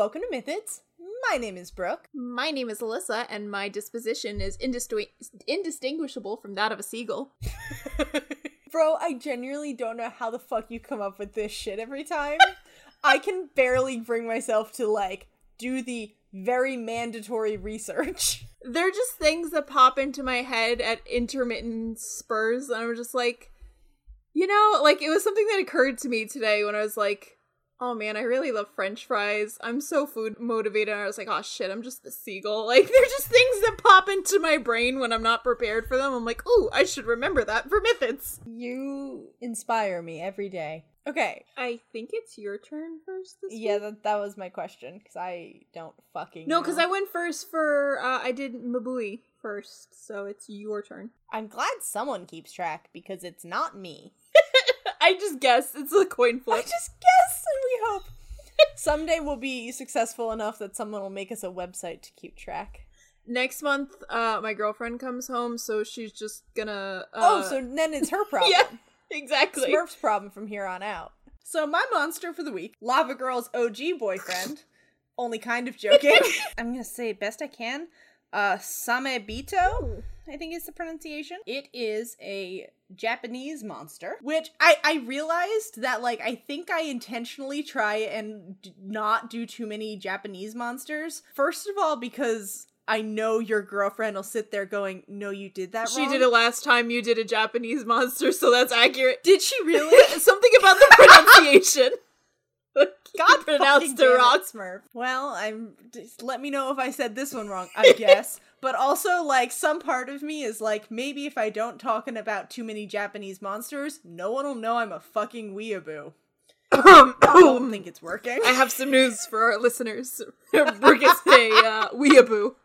welcome to Mythids. My name is Brooke. My name is Alyssa, and my disposition is indistingu- indistinguishable from that of a seagull. Bro, I genuinely don't know how the fuck you come up with this shit every time. I can barely bring myself to, like, do the very mandatory research. They're just things that pop into my head at intermittent spurs, and I'm just like, you know, like, it was something that occurred to me today when I was like, oh man, I really love french fries. I'm so food motivated. I was like, oh shit, I'm just the seagull. Like, they're just things that pop into my brain when I'm not prepared for them. I'm like, ooh, I should remember that for Mythids. You inspire me every day. Okay. I think it's your turn first this Yeah, that, that was my question, because I don't fucking No, because. I went first for, uh, I did Mabui first, so it's your turn. I'm glad someone keeps track, because it's not me. I just guess. It's a coin flip. I just guess, and we hope. Someday we'll be successful enough that someone will make us a website to keep track. Next month, uh, my girlfriend comes home, so she's just gonna. Uh, oh, so then it's her problem. yeah, exactly. Smurf's problem from here on out. So my monster for the week, Lava Girl's OG boyfriend. Only kind of joking. I'm gonna say best I can. Uh Samebito, I think is the pronunciation. It is a Japanese monster, which I I realized that like I think I intentionally try and d- not do too many Japanese monsters. First of all, because I know your girlfriend will sit there going, "No, you did that She wrong." did it last time you did a Japanese monster, so that's accurate. Did she really? Something about the pronunciation. God pronounced it wrong. Smurf. Well, I'm just let me know if I said this one wrong, I guess. But also like some part of me is like maybe if I don't talking about too many Japanese monsters, no one will know I'm a fucking weeaboo. I don't think it's working. I have some news for our listeners. Brooke is a uh, weeaboo.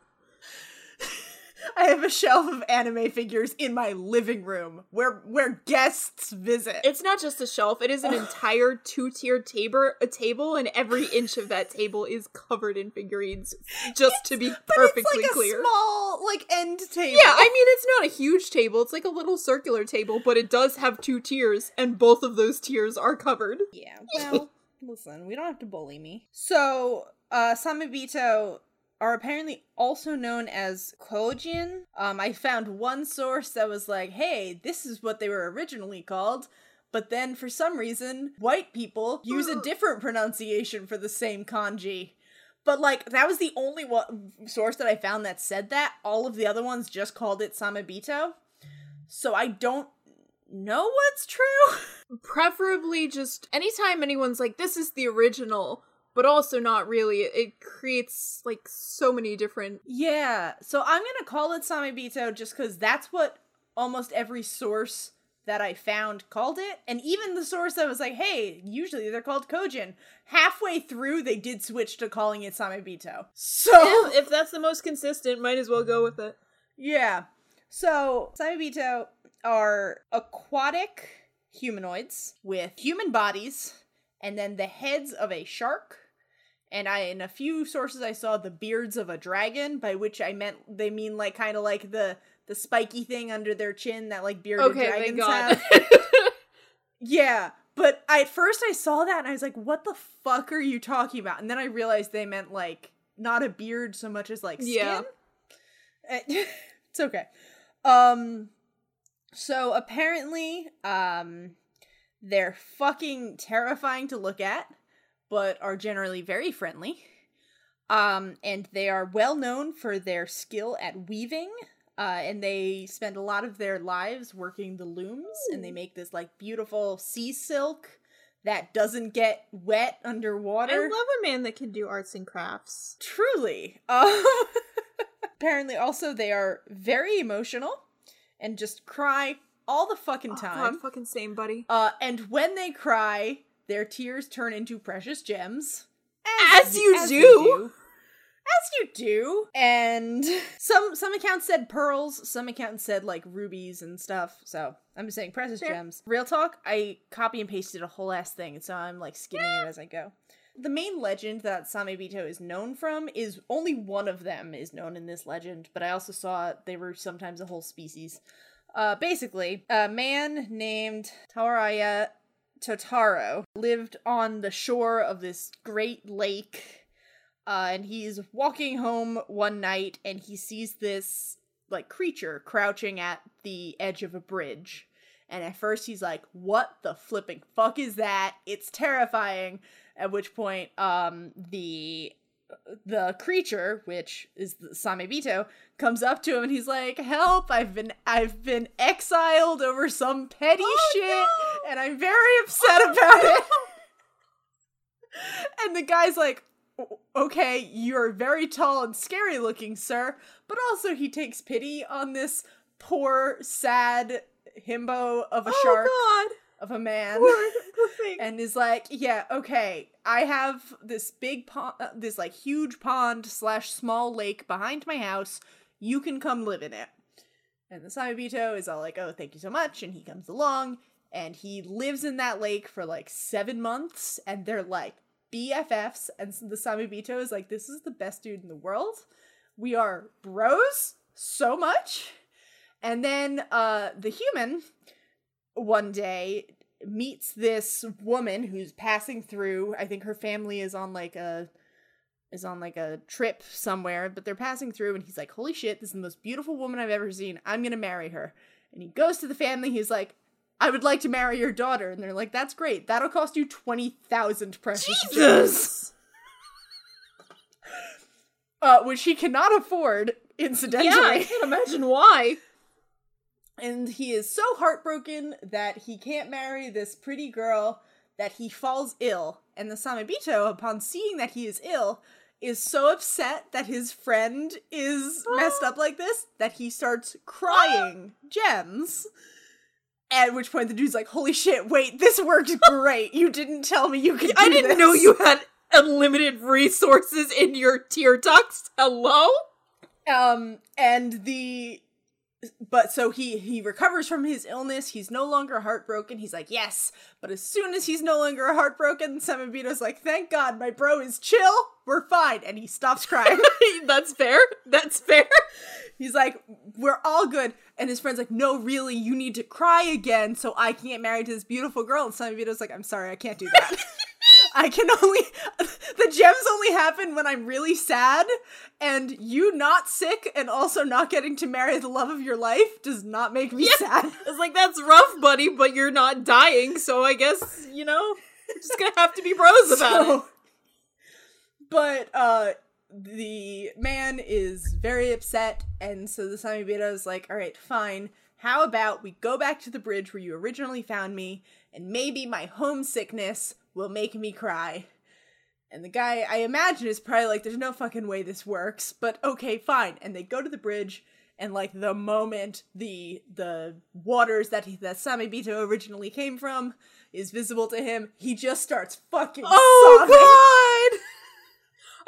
I have a shelf of anime figures in my living room where where guests visit. It's not just a shelf; it is an entire two-tiered table. A table, and every inch of that table is covered in figurines. Just to be but perfectly it's like clear. a small like end table. Yeah, I mean it's not a huge table. It's like a little circular table, but it does have two tiers, and both of those tiers are covered. Yeah, well, listen, we don't have to bully me. So, uh, Samebito are apparently also known as Kojin. Um, I found one source that was like, hey, this is what they were originally called. But then, for some reason, white people use a different pronunciation for the same kanji. But, like, that was the only one source that I found that said that. All of the other ones just called it Samebito. So I don't know what's true. Preferably just anytime anyone's like, this is the original, but also not really, it creates like so many different. Yeah, so I'm gonna call it Samebito just because that's what almost every source that I found called it. And even the source that was like, hey, usually they're called Kojin, halfway through they did switch to calling it Samebito. So, If, if that's the most consistent, might as well go with it. yeah. So, Samebito are aquatic humanoids with human bodies and then the heads of a shark. And I in a few sources I saw the beards of a dragon, by which I meant they mean like kind of like the the spiky thing under their chin that like bearded Okay, dragons God. have. Yeah, but I, at first I saw that and I was like, "What the fuck are you talking about?" And then I realized they meant like not a beard so much as like skin. Yeah. It's okay. Um, so apparently, um, they're fucking terrifying to look at, but are generally very friendly. Um, and they are well known for their skill at weaving. Uh, and they spend a lot of their lives working the looms, and they make this like beautiful sea silk that doesn't get wet underwater. I love a man that can do arts and crafts. Truly. Um, apparently, also, they are very emotional and just cry all the fucking Oh, time. God, fucking same, buddy. Uh, and when they cry, their tears turn into precious gems. As you as do. they As you do. And some some accounts said pearls, some accounts said like rubies and stuff. So I'm just saying precious Fair. gems. Real talk, I copy and pasted a whole ass thing, so I'm like skimming it as I go. The main legend that Samebito is known from is only one of them is known in this legend, but I also saw they were sometimes a whole species. Uh, basically, a man named Tawaraya Totaro lived on the shore of this great lake Uh, and he's walking home one night and he sees this like creature crouching at the edge of a bridge. And at first he's like, "What the flipping fuck is that? It's terrifying." At which point, um, the the creature, which is the Samebito, comes up to him and he's like, "Help! I've been I've been exiled over some petty Oh, shit, no! and I'm very upset oh, about it." and the guy's like, "Okay, you're very tall and scary looking, sir, but also he takes pity on this poor, sad himbo of a oh shark God. Of a man." Poor, poor thing. and is like, yeah, okay, I have this big pond, uh, this like huge pond slash small lake behind my house. You can come live in it. And the Samebito is all like, oh, thank you so much. And he comes along and he lives in that lake for like seven months and they're like BFFs. And the Samebito is like, this is the best dude in the world. We are bros so much. And then uh the human one day meets this woman who's passing through. I think her family is on like a is on like a trip somewhere, but they're passing through and he's like, "Holy shit, this is the most beautiful woman I've ever seen. I'm going to marry her." And he goes to the family. He's like, "I would like to marry your daughter." And they're like, "That's great. That'll cost you 20,000 precious. Jesus. Uh which he cannot afford incidentally. Yeah, I can't imagine why. And he is so heartbroken that he can't marry this pretty girl that he falls ill and the samebito upon seeing that he is ill is so upset that his friend is messed up like this that he starts crying gems at which point the dude's like holy shit wait this works great you didn't tell me you could I didn't this." know you had unlimited resources in your tear ducts. Hello? um and the but so he he recovers from his illness. He's no longer heartbroken. He's like yes. But as soon as he's no longer heartbroken samebito's like thank god my bro is chill. We're fine. And he stops crying. That's fair. That's fair. he's like we're all good. And his friend's like no really you need to cry again so i can get married to this beautiful girl. And samebito's like i'm sorry i can't do that I can only the gems only happen when I'm really sad and you not sick and also not getting to marry the love of your life does not make me sad. It's like that's rough, buddy, but you're not dying, so I guess, you know, we're just gonna have to be bros about it. But uh the man is very upset and so the Samebito is like, "All right, fine. How about we go back to the bridge where you originally found me and maybe my homesickness will make me cry." And the guy, I imagine, is probably like, there's no fucking way this works, but okay, fine. And they go to the bridge, and like the moment the the waters that he, that Samibito originally came from is visible to him, he just starts fucking Oh sobbing. god!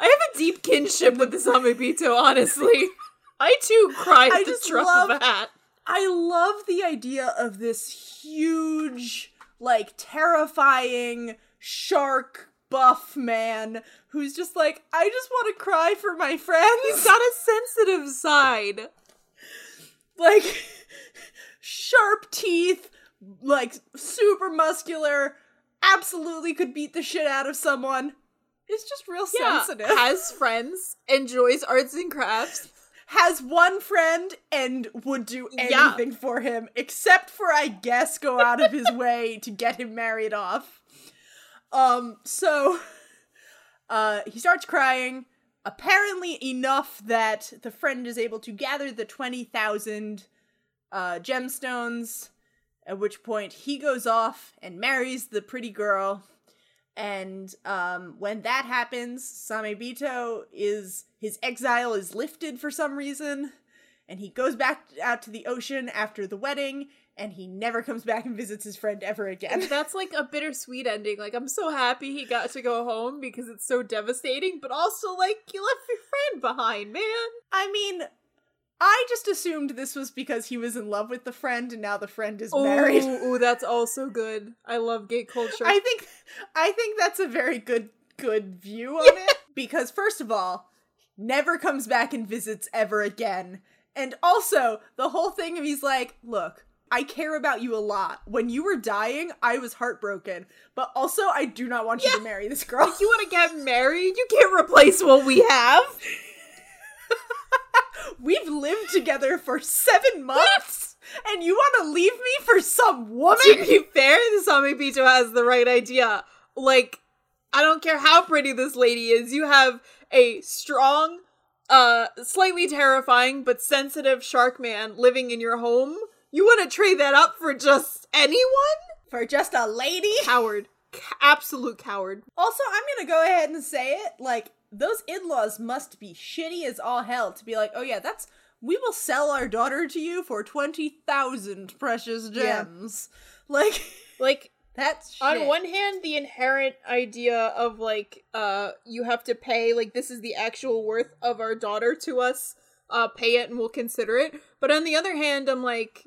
I have a deep kinship with the Samebito, honestly. I too cried I at the drop love- of a hat. I love the idea of this huge, like terrifying shark buff man who's just like, I just want to cry for my friends. He's got a sensitive side. like sharp teeth, like super muscular, absolutely could beat the shit out of someone. It's just real Yeah, sensitive. has friends, enjoys arts and crafts. Has one friend and would do Yeah. anything for him, except for I guess go out of his way to get him married off. Um, so uh he starts crying. Apparently enough that the friend is able to gather the twenty thousand uh gemstones, at which point he goes off and marries the pretty girl. And um, when that happens, Samebito is his exile is lifted for some reason, and he goes back out to the ocean after the wedding, and he never comes back and visits his friend ever again. That's like a bittersweet ending. Like, I'm so happy he got to go home because it's so devastating, but also, like, you left your friend behind, man. I mean, I just assumed this was because he was in love with the friend, and now the friend is married. Ooh, ooh, that's also good. I love gay culture. I think I think that's a very good good view on it because first of all, never comes back and visits ever again. And also, the whole thing of he's like, "Look, I care about you a lot. When you were dying, I was heartbroken. But also, I do not want you to marry this girl. If you want to get married, you can't replace what we have. We've lived together for seven months, and you want to leave me for some woman? to be fair, the Samebito has the right idea. Like, I don't care how pretty this lady is, you have a strong, uh, slightly terrifying but sensitive shark man living in your home. You want to trade that up for just anyone? For just a lady? Coward. C- absolute coward. Also, I'm gonna go ahead and say it. Like, those in-laws must be shitty as all hell to be like, oh yeah, that's we will sell our daughter to you for twenty thousand precious Yeah. gems. Like Like, that's shit. on one hand the inherent idea of like uh you have to pay like this is the actual worth of our daughter to us uh pay it and we'll consider it but on the other hand i'm like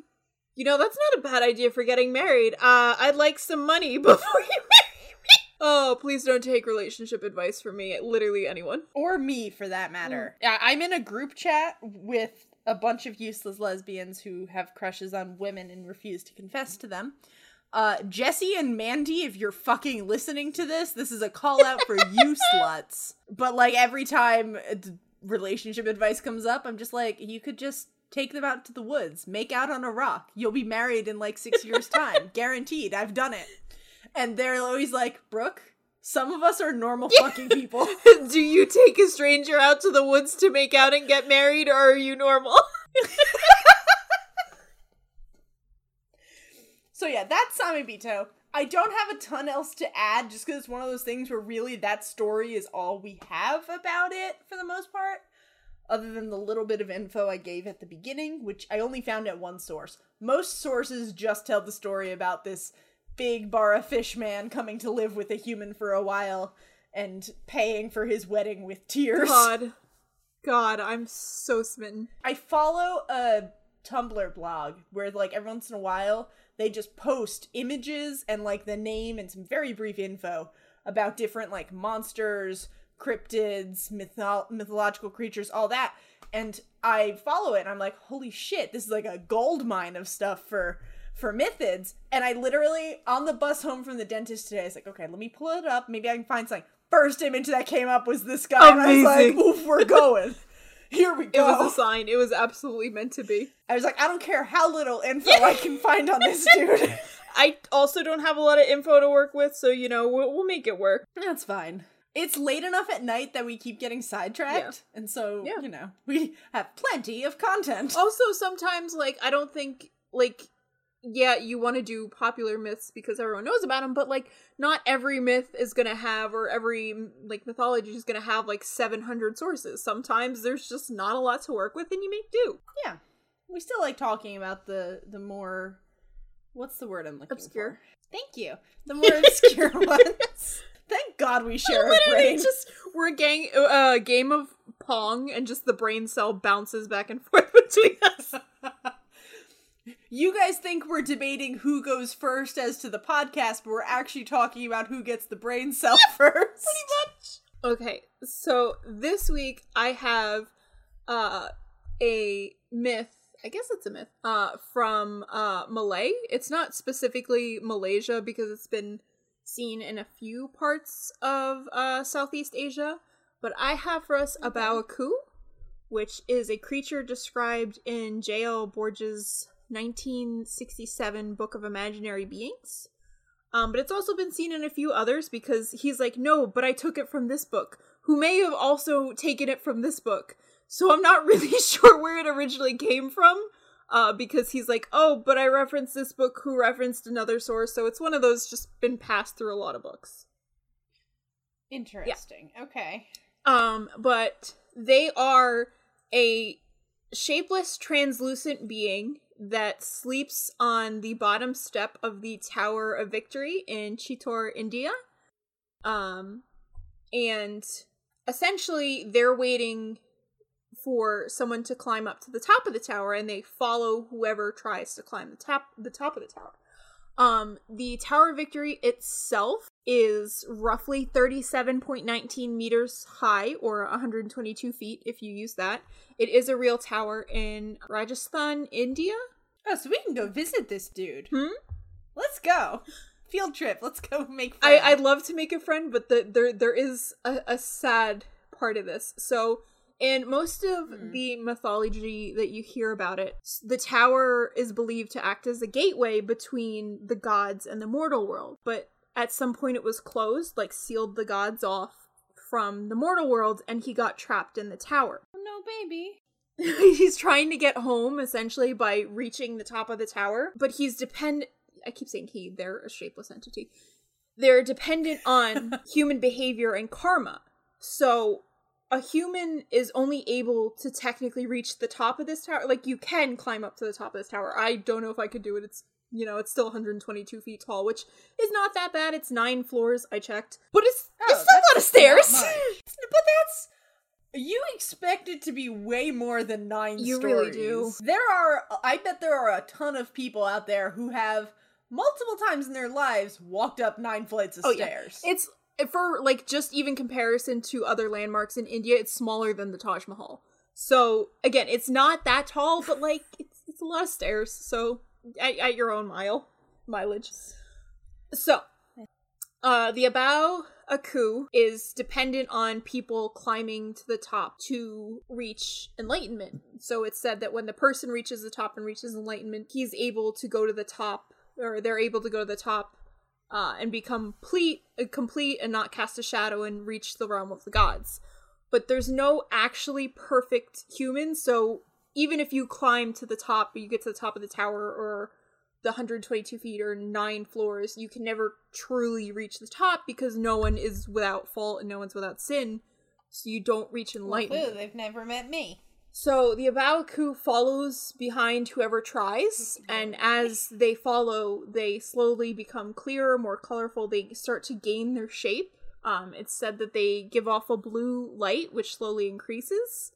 you know that's not a bad idea for getting married uh i'd like some money before you marry me oh please don't take relationship advice from me literally anyone or me for that matter. Yeah, I'm in a group chat with a bunch of useless lesbians who have crushes on women and refuse to confess to them. Uh, Jesse and Mandy, if you're fucking listening to this, this is a call out for you sluts. But like every time relationship advice comes up, I'm just like, you could just take them out to the woods, make out on a rock. You'll be married in like six years' time, guaranteed. I've done it. And they're always like, Brooke, some of us are normal fucking people. do you take a stranger out to the woods to make out and get married or are you normal So yeah, that's Samebito. I don't have a ton else to add just because it's one of those things where really that story is all we have about it for the most part. Other than the little bit of info I gave at the beginning, which I only found at one source. Most sources just tell the story about this big Bara fish man coming to live with a human for a while and paying for his wedding with tears. god god i'm so smitten I follow a Tumblr blog where like every once in a while they just post images and like the name and some very brief info about different like monsters, cryptids, mytho- mythological creatures, all that. And I follow it and I'm like, holy shit, this is like a gold mine of stuff for for mythids. And I literally on the bus home from the dentist today, I was like, okay, let me pull it up. Maybe I can find something. First image that came up was this guy. And I was like, Amazing. oof, we're going. Here we go. It was a sign. It was absolutely meant to be. I was like, I don't care how little info I can find on this dude. I also don't have a lot of info to work with, so you know we'll, we'll make it work. That's fine. It's late enough at night that we keep getting sidetracked, and so Yeah. you know we have plenty of content. Also, sometimes like I don't think like yeah, you want to do popular myths because everyone knows about them, but like not every myth is gonna have or every like mythology is gonna have like seven hundred sources. Sometimes there's just not a lot to work with, and you make do. Yeah, we still like talking about the the more what's the word I'm looking Obscure. for? Thank you. The more obscure ones. God we share a brain. just we're a gang a uh, game of pong, and just the brain cell bounces back and forth between us. You guys think we're debating who goes first as to the podcast, but we're actually talking about who gets the brain cell first. Okay, so this week I have uh a myth. I guess it's a myth. Uh from uh Malay. It's not specifically Malaysia because it's been seen in a few parts of uh Southeast Asia, but I have for us a Bawaku, which is a creature described in J.L. Borges' 1967 Book of Imaginary Beings. Um, but it's also been seen in a few others because he's like, no, but I took it from this book, who may have also taken it from this book. So I'm not really sure where it originally came from. Uh, because he's like, oh, but I referenced this book, who referenced another source. So it's one of those just been passed through a lot of books. Interesting. Okay. Um, but they are a shapeless, translucent being that sleeps on the bottom step of the Tower of Victory in Chittor, India. Um, and essentially, they're waiting for someone to climb up to the top of the tower, and they follow whoever tries to climb the top the top of the tower. Um, the Tower of Victory itself is roughly 37.19 meters high, or 122 feet if you use that. It is a real tower in Rajasthan, India. Oh, so we can go visit this dude. Hmm? Let's go. Field trip. Let's go make I, friends. I'd love to make a friend, but the, there there is a, a sad part of this. So, in most of Hmm. the mythology that you hear about it, the tower is believed to act as a gateway between the gods and the mortal world. But at some point, it was closed, like sealed the gods off from the mortal world, and he got trapped in the tower. Oh, no, baby. he's trying to get home essentially by reaching the top of the tower, but he's depend. I keep saying he. They're a shapeless entity. They're dependent on human behavior and karma. So a human is only able to technically reach the top of this tower. Like you can climb up to the top of this tower. I don't know if I could do it. It's you know it's still 122 feet tall, which is not that bad. It's nine floors. I checked, but it's Oh, it's still a lot of stairs. But that's you expect it to be way more than nine You stories. really do. There are I bet there are a ton of people out there who have multiple times in their lives walked up nine flights of Oh, yeah. stairs. It's for like just even comparison to other landmarks in India, it's smaller than the Taj Mahal. So again, it's not that tall, but like it's it's a lot of stairs. So at, at your own mile mileage. So, uh, the Abao Aku is dependent on people climbing to the top to reach enlightenment. So it's said that when the person reaches the top and reaches enlightenment, he's able to go to the top, or they're able to go to the top uh, and become complete, uh, complete and not cast a shadow and reach the realm of the gods. But there's no actually perfect human, so even if you climb to the top, you get to the top of the tower or the 122 feet or nine floors, you can never truly reach the top because no one is without fault and no one's without sin. So you don't reach Well, enlightenment. clearly they've never met me. So the A Bao A Qu follows behind whoever tries, and as they follow, they slowly become clearer, more colorful. They start to gain their shape. Um, it's said that they give off a blue light, which slowly increases.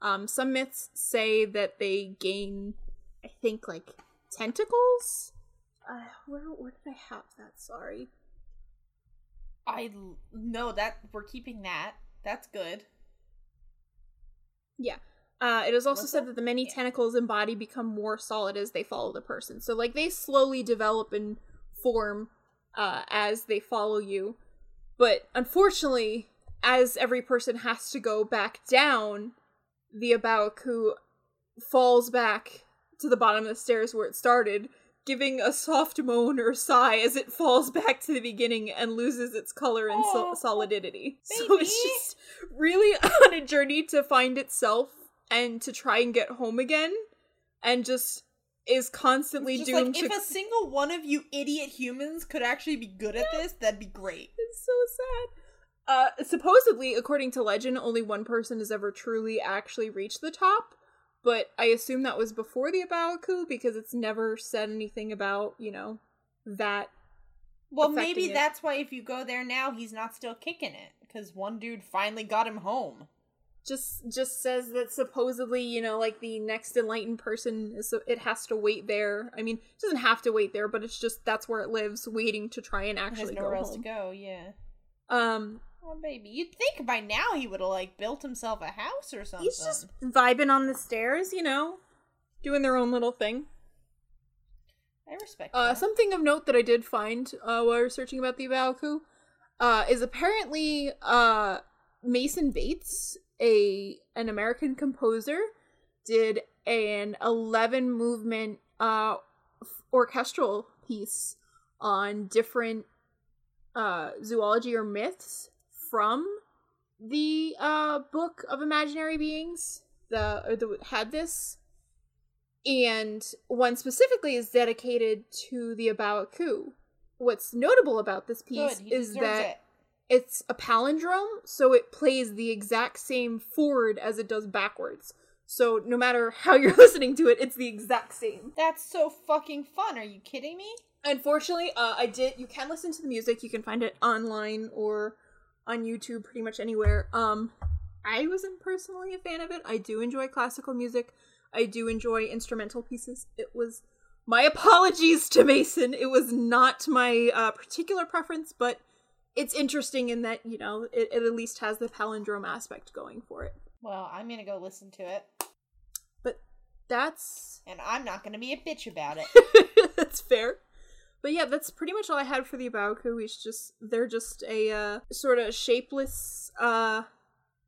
Um, some myths say that they gain, I think, like tentacles. Uh, where where did I have that? Sorry. I know that we're keeping that. That's good. Yeah. Uh, it is also What's said that? that the many Yeah. tentacles in body become more solid as they follow the person. So, like, they slowly develop and form uh, as they follow you. But unfortunately, as every person has to go back down, the A Bao A Qu falls back to the bottom of the stairs where it started, giving a soft moan or sigh as it falls back to the beginning and loses its color and so- solidity. So it's just really on a journey to find itself and to try and get home again, and just is constantly just doomed like if a single one of you idiot humans could actually be good at this, that'd be great. It's so sad. Uh, supposedly, according to legend, only one person has ever truly actually reached the top. But I assume that was before the A Bao A Qu because it's never said anything about, you know, that. Well, maybe it. that's why if you go there now, he's not still kicking it because one dude finally got him home. Just just says that supposedly, you know, like the next enlightened person is it has to wait there. I mean, it doesn't have to wait there, but it's just that's where it lives, waiting to try and actually go nowhere else home. to go. Yeah. Um, Oh, baby, you'd think by now he would have like built himself a house or something. he's just vibing on the stairs, you know, doing their own little thing. I respect. Uh, that. something of note that I did find uh, while researching about the A Bao A Qu uh, is apparently uh, Mason Bates, a an American composer, did an eleven movement uh, orchestral piece on different uh, zoology or myths from the uh, book of imaginary beings. The or the had this and one specifically is dedicated to the A Bao A Qu. What's notable about this piece Good, is that it. It's a palindrome, so it plays the exact same forward as it does backwards. So no matter how you're listening to it, it's the exact same. That's so fucking fun. Are you kidding me? Unfortunately, uh, I did. You can listen to the music. You can find it online or on YouTube, pretty much anywhere. Um, I wasn't personally a fan of it. I do enjoy classical music. I do enjoy instrumental pieces. It was my apologies to Mason. It was not my uh, particular preference, but it's interesting in that you know it, it at least has the palindrome aspect going for it. Well, I'm gonna go listen to it. But That's And I'm not gonna be a bitch about it. that's fair. But yeah, that's pretty much all I had for the A Bao A Qu. It's just they're just a uh, sort of shapeless uh,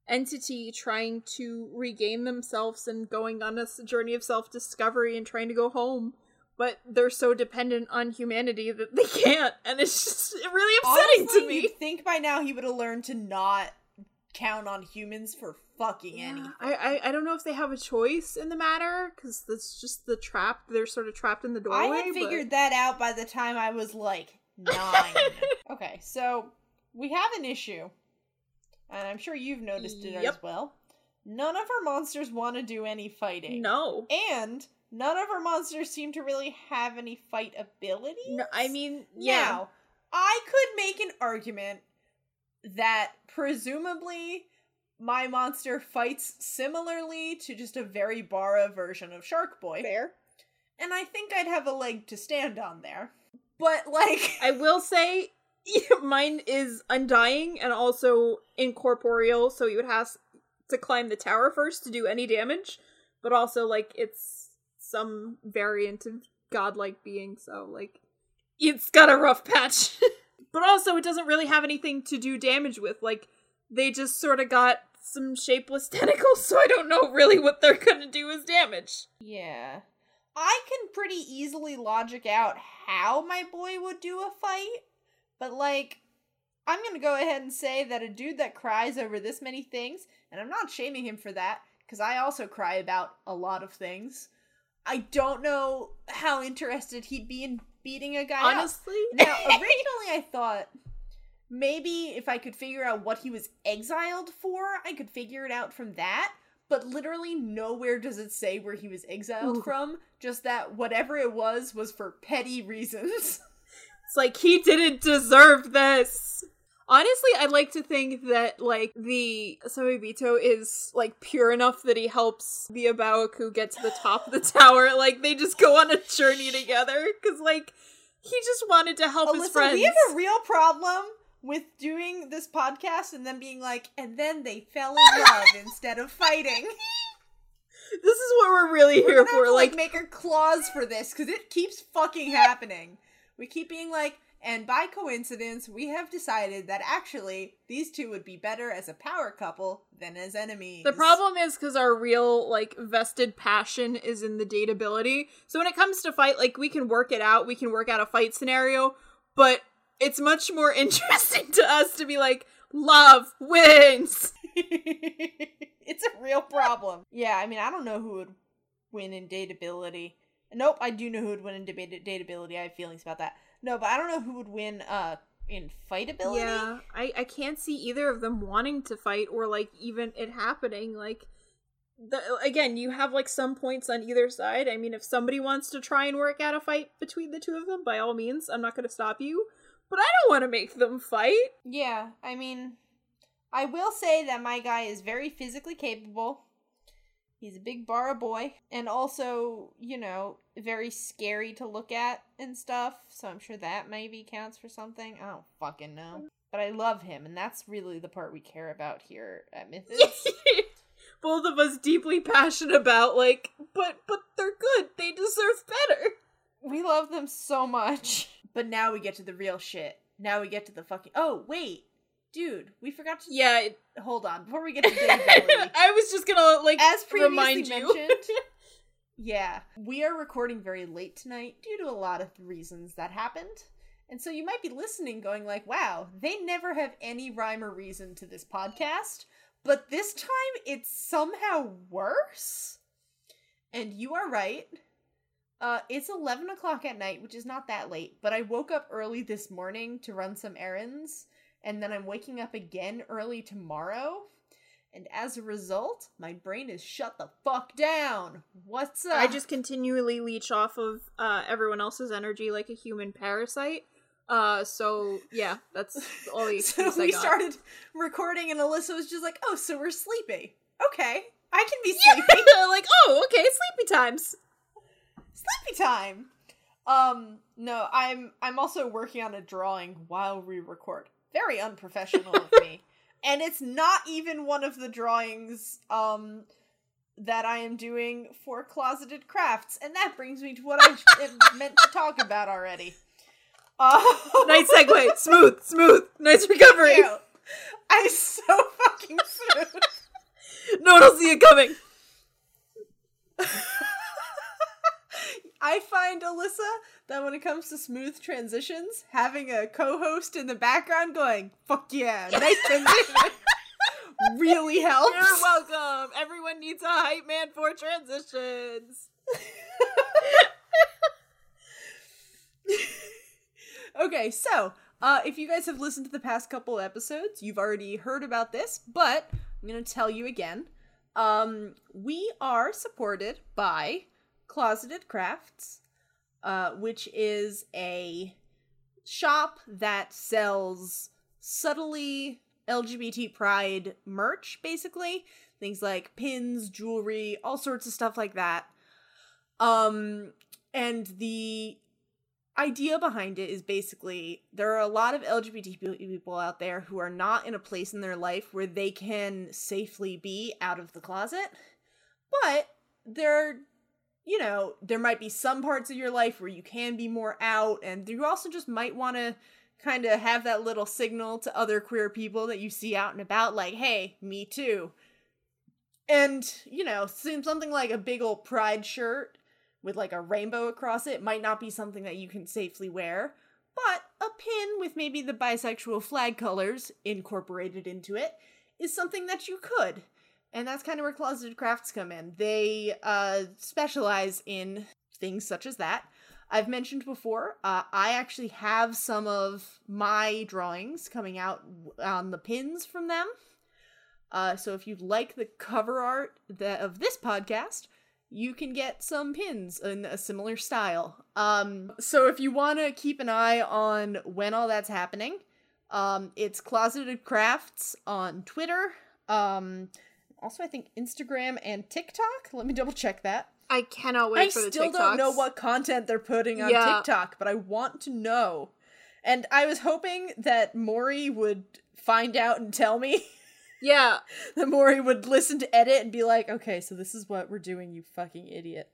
entity trying to regain themselves and going on a s- journey of self discovery and trying to go home. But they're so dependent on humanity that they can't, and it's just really upsetting Honestly, to me. You'd think by now he would have learned to not count on humans for fucking Yeah, anything. I, I I don't know if they have a choice in the matter because that's just the trap. They're sort of trapped in the doorway. I had but- figured that out by the time I was like nine. okay, so we have an issue, and I'm sure you've noticed it as well. None of our monsters want to do any fighting. No, And none of our monsters seem to really have any fight ability. no. I mean, yeah. Now, I could make an argument that presumably my monster fights similarly to just a very bara version of Shark Boy. Fair. And I think I'd have a leg to stand on there. But, like, I will say mine is undying and also incorporeal, so you would have to climb the tower first to do any damage, but also like it's some variant of godlike being, so like it's got a rough patch. but also it doesn't really have anything to do damage with. Like they just sort of got some shapeless tentacles, so I don't know really what they're gonna do as damage. yeah. I can pretty easily logic out how my boy would do a fight, but, like, I'm gonna go ahead and say that a dude that cries over this many things, and I'm not shaming him for that, because I also cry about a lot of things. I don't know how interested he'd be in beating a guy up. Honestly, Now, originally I thought maybe if I could figure out what he was exiled for, I could figure it out from that. But literally nowhere does it say where he was exiled Ooh. from. Just that whatever it was was for petty reasons. It's like he didn't deserve this. Honestly, I'd like to think that like the Samebito is like pure enough that he helps the A Bao A Qu get to the top of the tower. Like they just go on a journey together because like he just wanted to help oh, his Alyssa, friends. we have a real problem with doing this podcast and then being like, and then they fell in love instead of fighting. this is what we're really We're here for. to, Like, like make a clause for this because it keeps fucking happening. We keep being like, and by coincidence, we have decided that actually these two would be better as a power couple than as enemies. The problem is because our real, like, vested passion is in the dateability. So when it comes to fight, like, we can work it out. We can work out a fight scenario, but it's much more interesting to us to be like, love wins. it's a real problem. Yeah, I mean, I don't know who would win in dateability. Nope, I do know who would win in debate dateability. I have feelings about that. No, but I don't know who would win uh in fightability. Yeah, I, I can't see either of them wanting to fight or, like, even it happening. Like, the, again, you have, like, some points on either side. I mean, if somebody wants to try and work out a fight between the two of them, by all means, I'm not going to stop you. But I don't want to make them fight. Yeah, I mean, I will say that my guy is very physically capable. He's a big bara boy, and also, you know, very scary to look at and stuff. So I'm sure that maybe counts for something. I don't fucking know. But I love him, and that's really the part we care about here at Mythos. Both of us deeply passionate about like, but but they're good. They deserve better. we love them so much. But now we get to the real shit. Now we get to the fucking. Oh wait, dude, we forgot to. Yeah, it- Hold on, before we get to dateability. I was just gonna like as previously remind you. mentioned. yeah, we are recording very late tonight due to a lot of reasons that happened. And so you might be listening going like, "Wow, they never have any rhyme or reason to this podcast." But this time it's somehow worse. And you are right. Uh, it's 11 o'clock at night, which is not that late, but I woke up early this morning to run some errands, and then I'm waking up again early tomorrow. And as a result, my brain is shut the fuck down. What's up? I just continually leech off of uh, everyone else's energy like a human parasite. Uh, so yeah, that's all the so we started recording, and Alyssa was just like, "Oh, so we're sleepy? Okay, I can be sleepy. like, oh, okay, sleepy times. sleepy time." Um, no, I'm I'm also working on a drawing while we record. Very unprofessional of me. And it's not even one of the drawings um that I am doing for Closeted Crafts, and that brings me to what I meant to talk about already. Nice segue. Smooth, smooth. Nice recovery. I'm so fucking smooth. No one will see it coming. I find Alyssa that when it comes to smooth transitions, having a co-host in the background going "fuck yeah," nice transition, really helps. You're welcome. Everyone needs a hype man for transitions. okay, so uh, if you guys have listened to the past couple episodes, you've already heard about this, but I'm gonna tell you again. Um, we are supported by Closeted Crafts, uh, which is a shop that sells subtly LGBT pride merch, basically. Things like pins, jewelry, all sorts of stuff like that. Um, and the idea behind it is basically there are a lot of LGBT people out there who are not in a place in their life where they can safely be out of the closet, but they're you know, there might be some parts of your life where you can be more out, and you also just might want to kind of have that little signal to other queer people that you see out and about, like, hey, me too. And, you know, something like a big old pride shirt with like a rainbow across it might not be something that you can safely wear, but a pin with maybe the bisexual flag colors incorporated into it is something that you could. And that's kind of where Closeted Crafts come in. They uh, specialize in things such as that. I've mentioned before, uh, I actually have some of my drawings coming out on the pins from them. Uh, so if you like the cover art that, of this podcast, you can get some pins in a similar style. Um, so if you want to keep an eye on when all that's happening, um, it's Closeted Crafts on Twitter. Um, also, I think Instagram and TikTok. Let me double check that. I cannot wait I for the still TikToks. don't know what content they're putting on Yeah. TikTok, but I want to know. And I was hoping that Maury would find out and tell me. Yeah, that Maury would listen to edit and be like, "Okay, so this is what we're doing, you fucking idiot."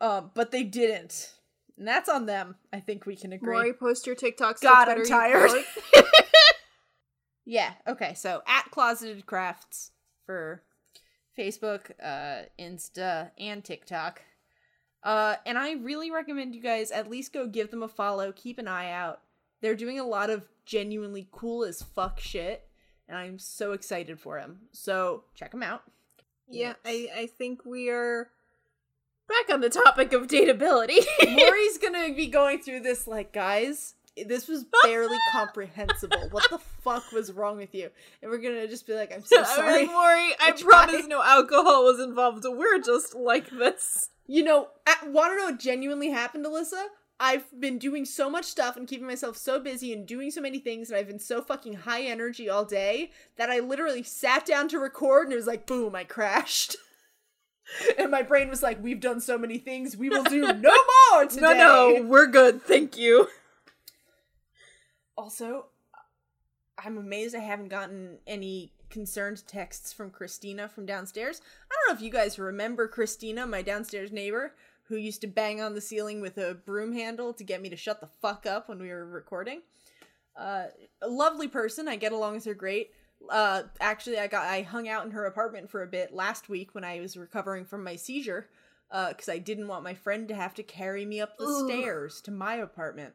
Um, but they didn't, and that's on them. I think we can agree. Maury, post your TikToks. to God, I'm tired. Yeah. Okay. So at Closeted Crafts for Facebook, uh, Insta, and TikTok. Uh, and I really recommend you guys at least go give them a follow. Keep an eye out. They're doing a lot of genuinely cool as fuck shit, and I'm so excited for them. So check them out. yeah, I, I think we are back on the topic of dateability. Maury's gonna be going through this like, guys, this was barely comprehensible. What the fuck was wrong with you? And we're gonna just be like, I'm so I sorry. Maury, I promise no alcohol was involved. We're just like this. You know, want to know what genuinely happened, Alyssa? I've been doing so much stuff and keeping myself so busy and doing so many things, and I've been so fucking high energy all day that I literally sat down to record and it was like, boom, I crashed. and my brain was like, we've done so many things, we will do no more today. No, no, we're good. Thank you. Also, I'm amazed I haven't gotten any concerned texts from Christina from downstairs. I don't know if you guys remember Christina, my downstairs neighbor, who used to bang on the ceiling with a broom handle to get me to shut the fuck up when we were recording. Uh, a lovely person. I get along with her great. Uh, actually, I got I hung out in her apartment for a bit last week when I was recovering from my seizure, because I didn't want my friend to have to carry me up the Ugh. stairs to my apartment.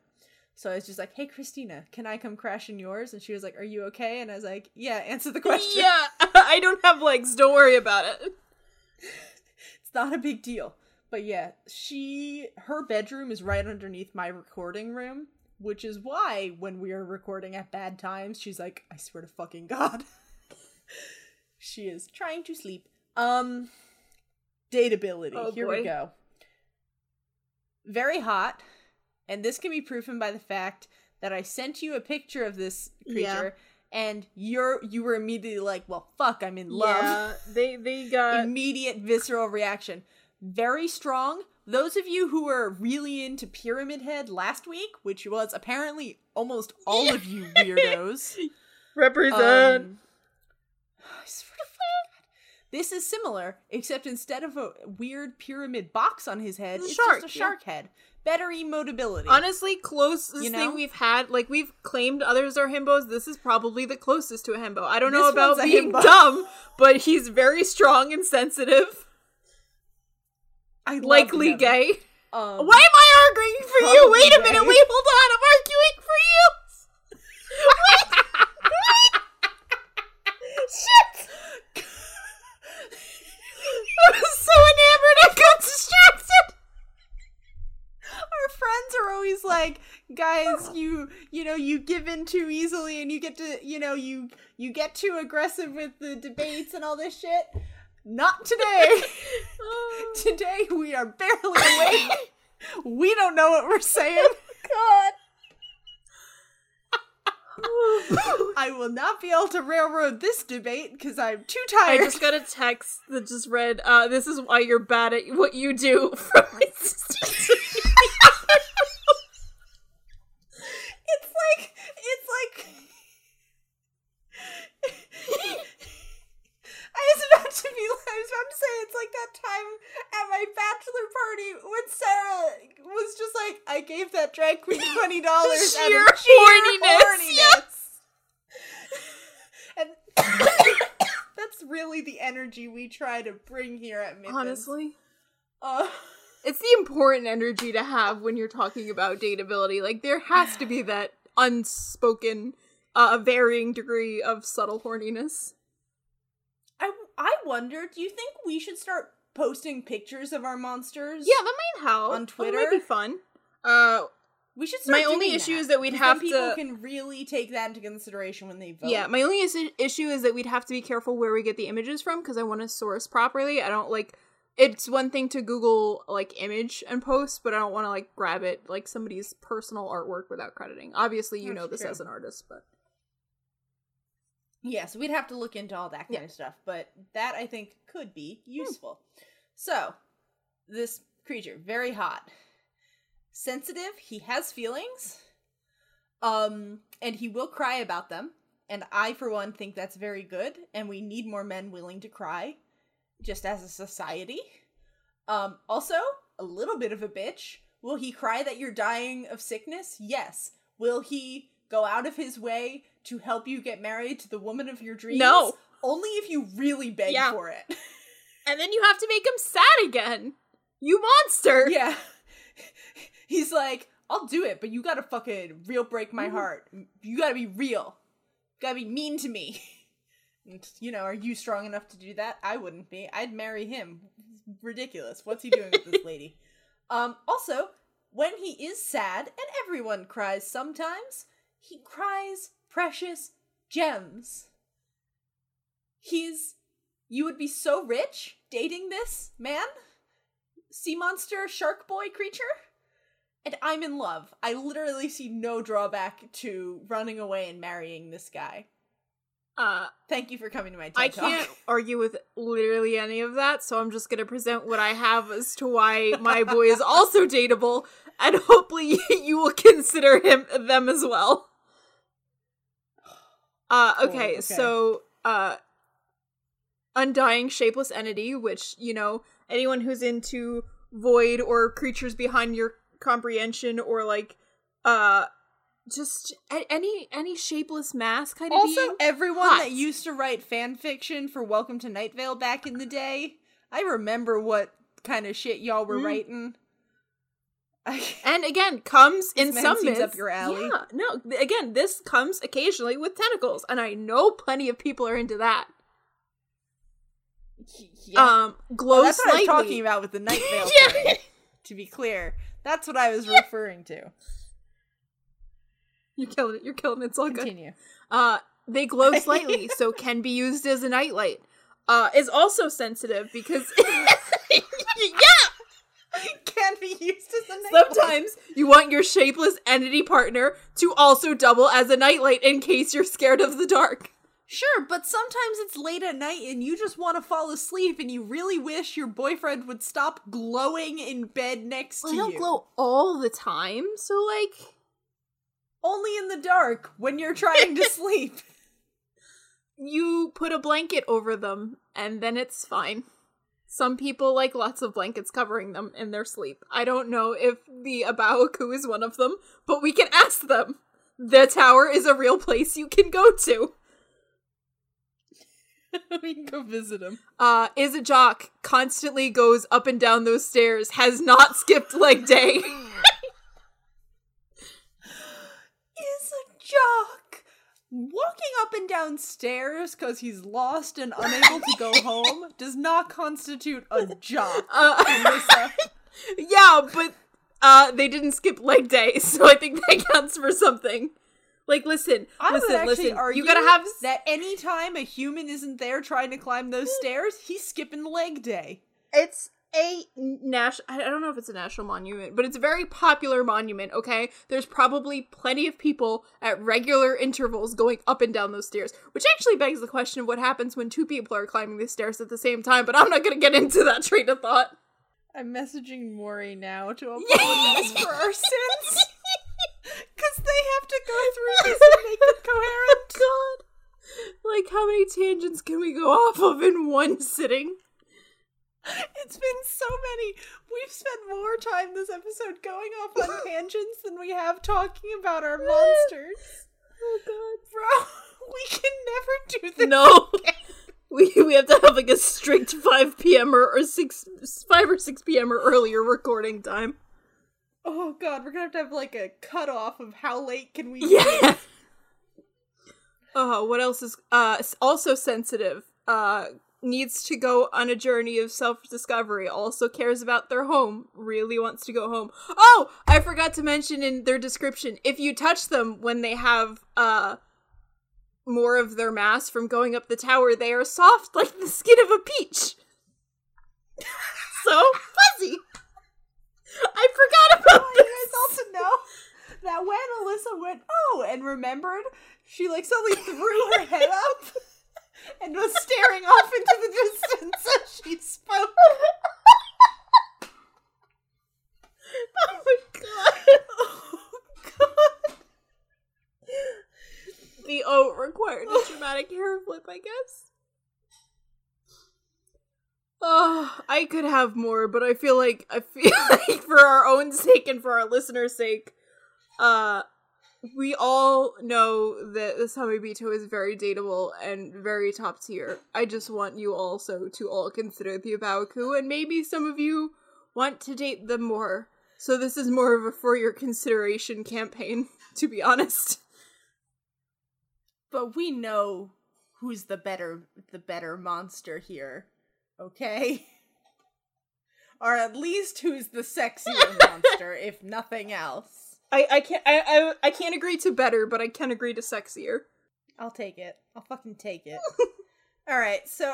So I was just like, "Hey, Christina, can I come crash in yours?" And she was like, "Are you okay?" And I was like, "Yeah, answer the question." Yeah, I don't have legs. Don't worry about it. it's not a big deal. But yeah, she her bedroom is right underneath my recording room, which is why when we are recording at bad times, she's like, "I swear to fucking god." she is trying to sleep. Um dateability. Oh, Here boy. we go. Very hot, and this can be proven by the fact that I sent you a picture of this creature and you're you were immediately like, "Well, fuck, I'm in love." Yeah, they they got immediate visceral reaction. Very strong. Those of you who were really into Pyramid Head last week, which was apparently almost all of you weirdos, represent. um, I swear to fucking God. This is similar, except instead of a weird pyramid box on his head, It's a it's shark, just a yeah. shark head. Better emotability. Honestly, closest You know? thing we've had, like we've claimed others are himbos. This is probably the closest to a himbo. I don't know about being himbo. dumb, but he's very strong and sensitive, I likely gay. Um, Why am I arguing for you? Wait a gay. minute. Wait, hold on. I'm arguing for you. Shit! I was so enamored, I got distracted. our friends are always like guys you you know you give in too easily and you get to you know you you get too aggressive with the debates and all this shit not today today we are barely awake we don't know what we're saying God. i will not be able to railroad this debate because i'm too tired. I just got a text that just read, uh, this is why you're bad at what you do from my sister. it's like it's like I was about to be I was about to say it's like that time at my bachelor party when Sarah was just gave that drag queen twenty dollars out Sheer of sheer horniness, horniness. And that's really the energy we try to bring here at Mittens. Honestly. Uh, It's the important energy to have when you're talking about dateability. Like there has to be that unspoken, uh, varying degree of subtle horniness. I I wonder. Do you think we should start posting pictures of our monsters? Yeah, that might help On Twitter. That might be fun. Uh, we should. Start My only issue that, is that we'd because have people to- can really take that into consideration when they vote. yeah, my only is- issue is that we'd have to be careful where we get the images from because I want to source properly. I don't like. It's one thing to Google like image and post, but I don't want to like grab it like somebody's personal artwork without crediting. Obviously, you That's know this true. as an artist, but yeah. So we'd have to look into all that kind Yeah. of stuff, but that I think could be useful. So this creature very hot, sensitive. He has feelings, um, and he will cry about them. And I, for one, think that's very good. And we need more men willing to cry, just as a society. Um, also, a little bit of a bitch. Will he cry that you're dying of sickness? Yes. Will he go out of his way to help you get married to the woman of your dreams? No. Only if you really beg Yeah. for it. and then you have to make him sad again. You monster! yeah. He's like, I'll do it, but you gotta fucking real break my Mhm. heart. You gotta be real. You gotta be mean to me. And, you know, are you strong enough to do that? I wouldn't be. I'd marry him. Ridiculous. What's he doing with this lady? Um, also, when he is sad, and everyone cries sometimes, he cries precious gems. He's. You would be so rich dating this man? Sea monster, shark boy creature? And I'm in love. I literally see no drawback to running away and marrying this guy. Uh, Thank you for coming to my TED I Talk. can't argue with literally any of that, so I'm just gonna present what I have as to why my boy is also dateable, and hopefully you will consider him them as well. Uh, okay, okay. so uh, undying shapeless entity, which you know anyone who's into void or creatures behind your comprehension or like uh just a- any any shapeless mass kind of Also, being. everyone hot. that used to write fan fiction for Welcome to Night Vale back in the day, I remember what kind of shit y'all were Mm. writing. And again, comes in This some myths. up your alley. Yeah, no. Again, this comes occasionally with tentacles, and I know plenty of people are into that. yeah. Um, glow Oh, that's what i'm talking about with the Night Vale. Yeah. to be clear, that's what I was referring to. You're killing it. You're killing it. It's all good. Continue. Uh, they glow slightly, so can be used as a nightlight. Uh, is also sensitive because yeah, Can be used as a nightlight. sometimes you want your shapeless entity partner to also double as a nightlight in case you're scared of the dark. Sure, but sometimes it's late at night and you just want to fall asleep and you really wish your boyfriend would stop glowing in bed next Well, to don't you. glow all the time, so like Only in the dark when you're trying to sleep. you put a blanket over them and then it's fine. Some people like lots of blankets covering them in their sleep. I don't know if the A Bao A Qu is one of them, but we can ask them. The tower is a real place you can go to. we can go visit him. Uh, is a jock, constantly goes up and down those stairs, has not skipped leg day. Is a jock walking up and down stairs because he's lost and unable to go home does not constitute a jock. Uh, yeah, but uh, they didn't skip leg day, so I think that counts for something. Like, listen, I listen, would actually listen. argue You gotta have that anytime a human isn't there trying to climb those hmm. stairs, he's skipping leg day. it's a national i don't know if it's a national monument but it's a very popular monument okay there's probably plenty of people at regular intervals going up and down those stairs which actually begs the question of what happens when two people are climbing the stairs at the same time but i'm not going to get into that train of thought I'm messaging Maury now to apologize for our sins. Because they have to go through this and make it coherent. Oh, god like how many tangents can we go off of in one sitting It's been so many. We've spent more time this episode going off on tangents than we have talking about our monsters. oh god Bro, we can never do this. no we we have to have like a strict 5 p.m or, or 6 5 or 6 p.m or earlier recording time Oh god, we're gonna have to have like a cutoff of how late can we Yeah. Oh, what else is uh also sensitive? Uh needs to go on a journey of self-discovery. Also cares about their home. Really wants to go home. Oh, I forgot to mention in their description. If you touch them when they have uh more of their mass from going up the tower, they are soft like the skin of a peach. so fuzzy. I forgot about Oh, this. you guys also know that when Alyssa went, oh, and remembered, she like suddenly threw her head up and was staring off into the distance as she spoke. Oh my god. Oh god. The O required a dramatic hair flip, I guess. Oh, I could have more, but I feel like I feel like for our own sake and for our listeners' sake, uh we all know that the Samebito is very dateable and very top tier. I just want you also to all consider the A Bao A Qu, and maybe some of you want to date them more. So this is more of a for your consideration campaign, to be honest. But we know who's the better the better monster here. Okay? Or at least who's the sexier monster, if nothing else. I, I can't I, I I can't agree to better, but I can agree to sexier. I'll take it. I'll fucking take it. All right, so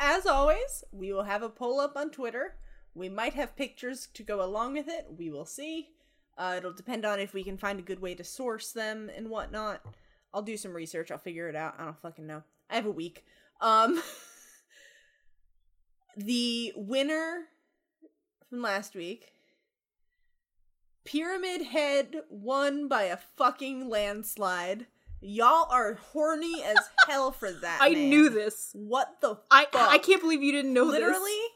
as always, we will have a poll up on Twitter. We might have pictures to go along with it. We will see. Uh, it'll depend on if we can find a good way to source them and whatnot. I'll do some research. I'll figure it out. I don't fucking know. I have a week. Um, the winner from last week, Pyramid Head, won by a fucking landslide. Y'all are horny as hell for that. I man. knew this. What the I fuck? I can't believe you didn't know this. Literally, this.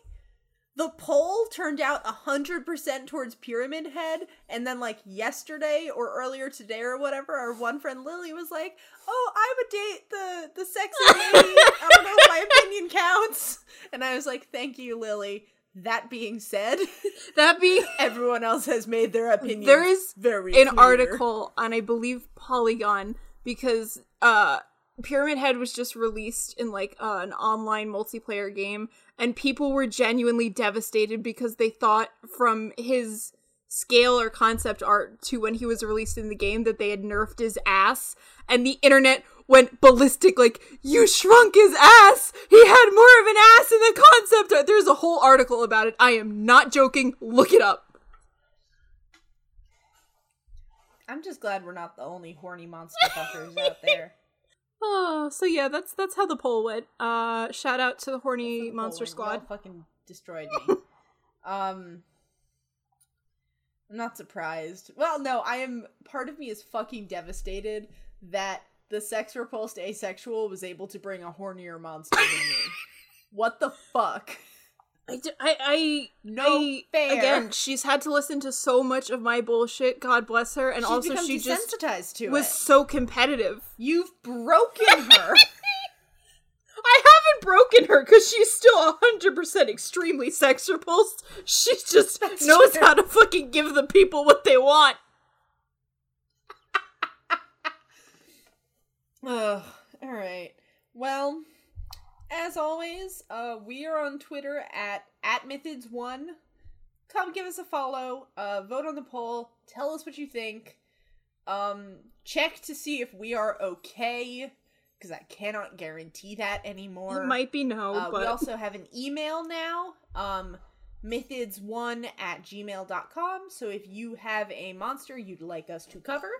The poll turned out 100% towards Pyramid Head, and then, like, yesterday or earlier today or whatever, our one friend Lily was like, Oh, I would date the, the sexy lady. I don't know if my opinion counts. And I was like, Thank you, Lily. That being said, That be everyone else has made their opinion. There is very an clear. article on I believe Polygon because uh Pyramid Head was just released in like uh, an online multiplayer game and people were genuinely devastated because they thought from his scale or concept art to when he was released in the game that they had nerfed his ass and the internet went ballistic like you shrunk his ass! He had more of an ass in the concept art! There's a whole article about it. I am not joking. Look it up. I'm just glad we're not the only horny monster fuckers out there. Oh, so yeah, that's that's how the poll went. Uh, shout out to the horny monster squad. Fucking destroyed me. um, I'm not surprised. Well, no, I am. Part of me is fucking devastated that the sex repulsed asexual was able to bring a hornier monster than me. What the fuck? I, I, I No I- fair. Again, she's had to listen to so much of my bullshit. God bless her, and She's also she just to was it. so competitive. You've broken her. I haven't broken her because she's still hundred percent extremely sex repulsed. She just That's knows true. how to fucking give the people what they want. Ugh. All right. Well, as always, uh, we are on Twitter at at Mythids1. Come give us a follow. Uh, vote on the poll. Tell us what you think. Um, check to see if we are okay, because I cannot guarantee that anymore. It might be no, Uh, but we also have an email now, um, mythids1 at gmail.com. So if you have a monster you'd like us to cover,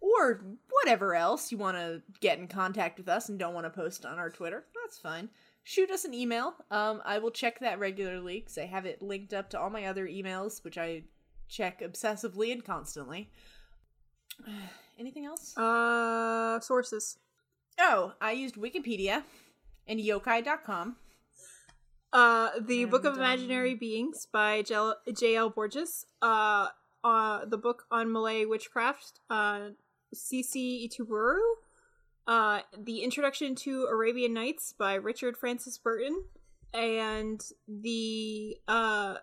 or whatever else you want to get in contact with us and don't want to post on our Twitter, that's fine. Shoot us an email. Um, I will check that regularly because I have it linked up to all my other emails, which I check obsessively and constantly. Anything else? uh, sources. oh, I used Wikipedia and yokai.com. Uh, the Book of Imaginary um, Beings by J.L. Borges. Uh, uh, the book on Malay witchcraft. Uh, C.C. Iturburu. Uh, the Introduction to Arabian Nights by Richard Francis Burton. And the uh,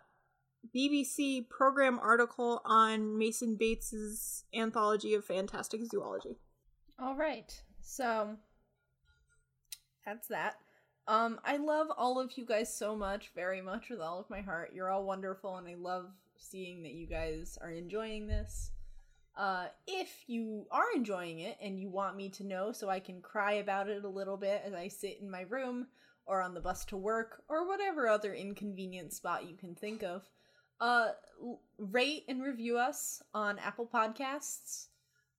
BBC program article on Mason Bates's Anthology of Fantastic Zoology. All right. So that's that. Um I love all of you guys so much, very much with all of my heart. You're all wonderful and I love seeing that you guys are enjoying this. Uh if you are enjoying it and you want me to know so I can cry about it a little bit as I sit in my room or on the bus to work or whatever other inconvenient spot you can think of, uh rate and review us on Apple Podcasts.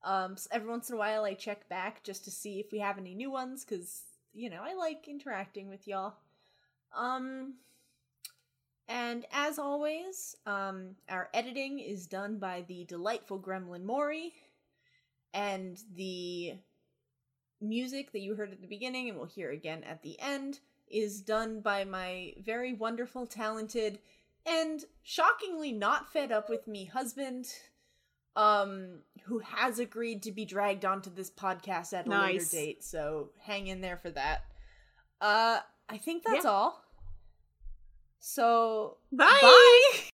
Um, s- every once in a while, I check back just to see if we have any new ones, because you know I like interacting with y'all. Um, and as always, um, our editing is done by the delightful Gremlin Mori, and the music that you heard at the beginning and we'll hear again at the end is done by my very wonderful, talented, and shockingly not fed up with me husband um who has agreed to be dragged onto this podcast at a later date. So hang in there for that. Uh i think that's Yeah. all so Bye! bye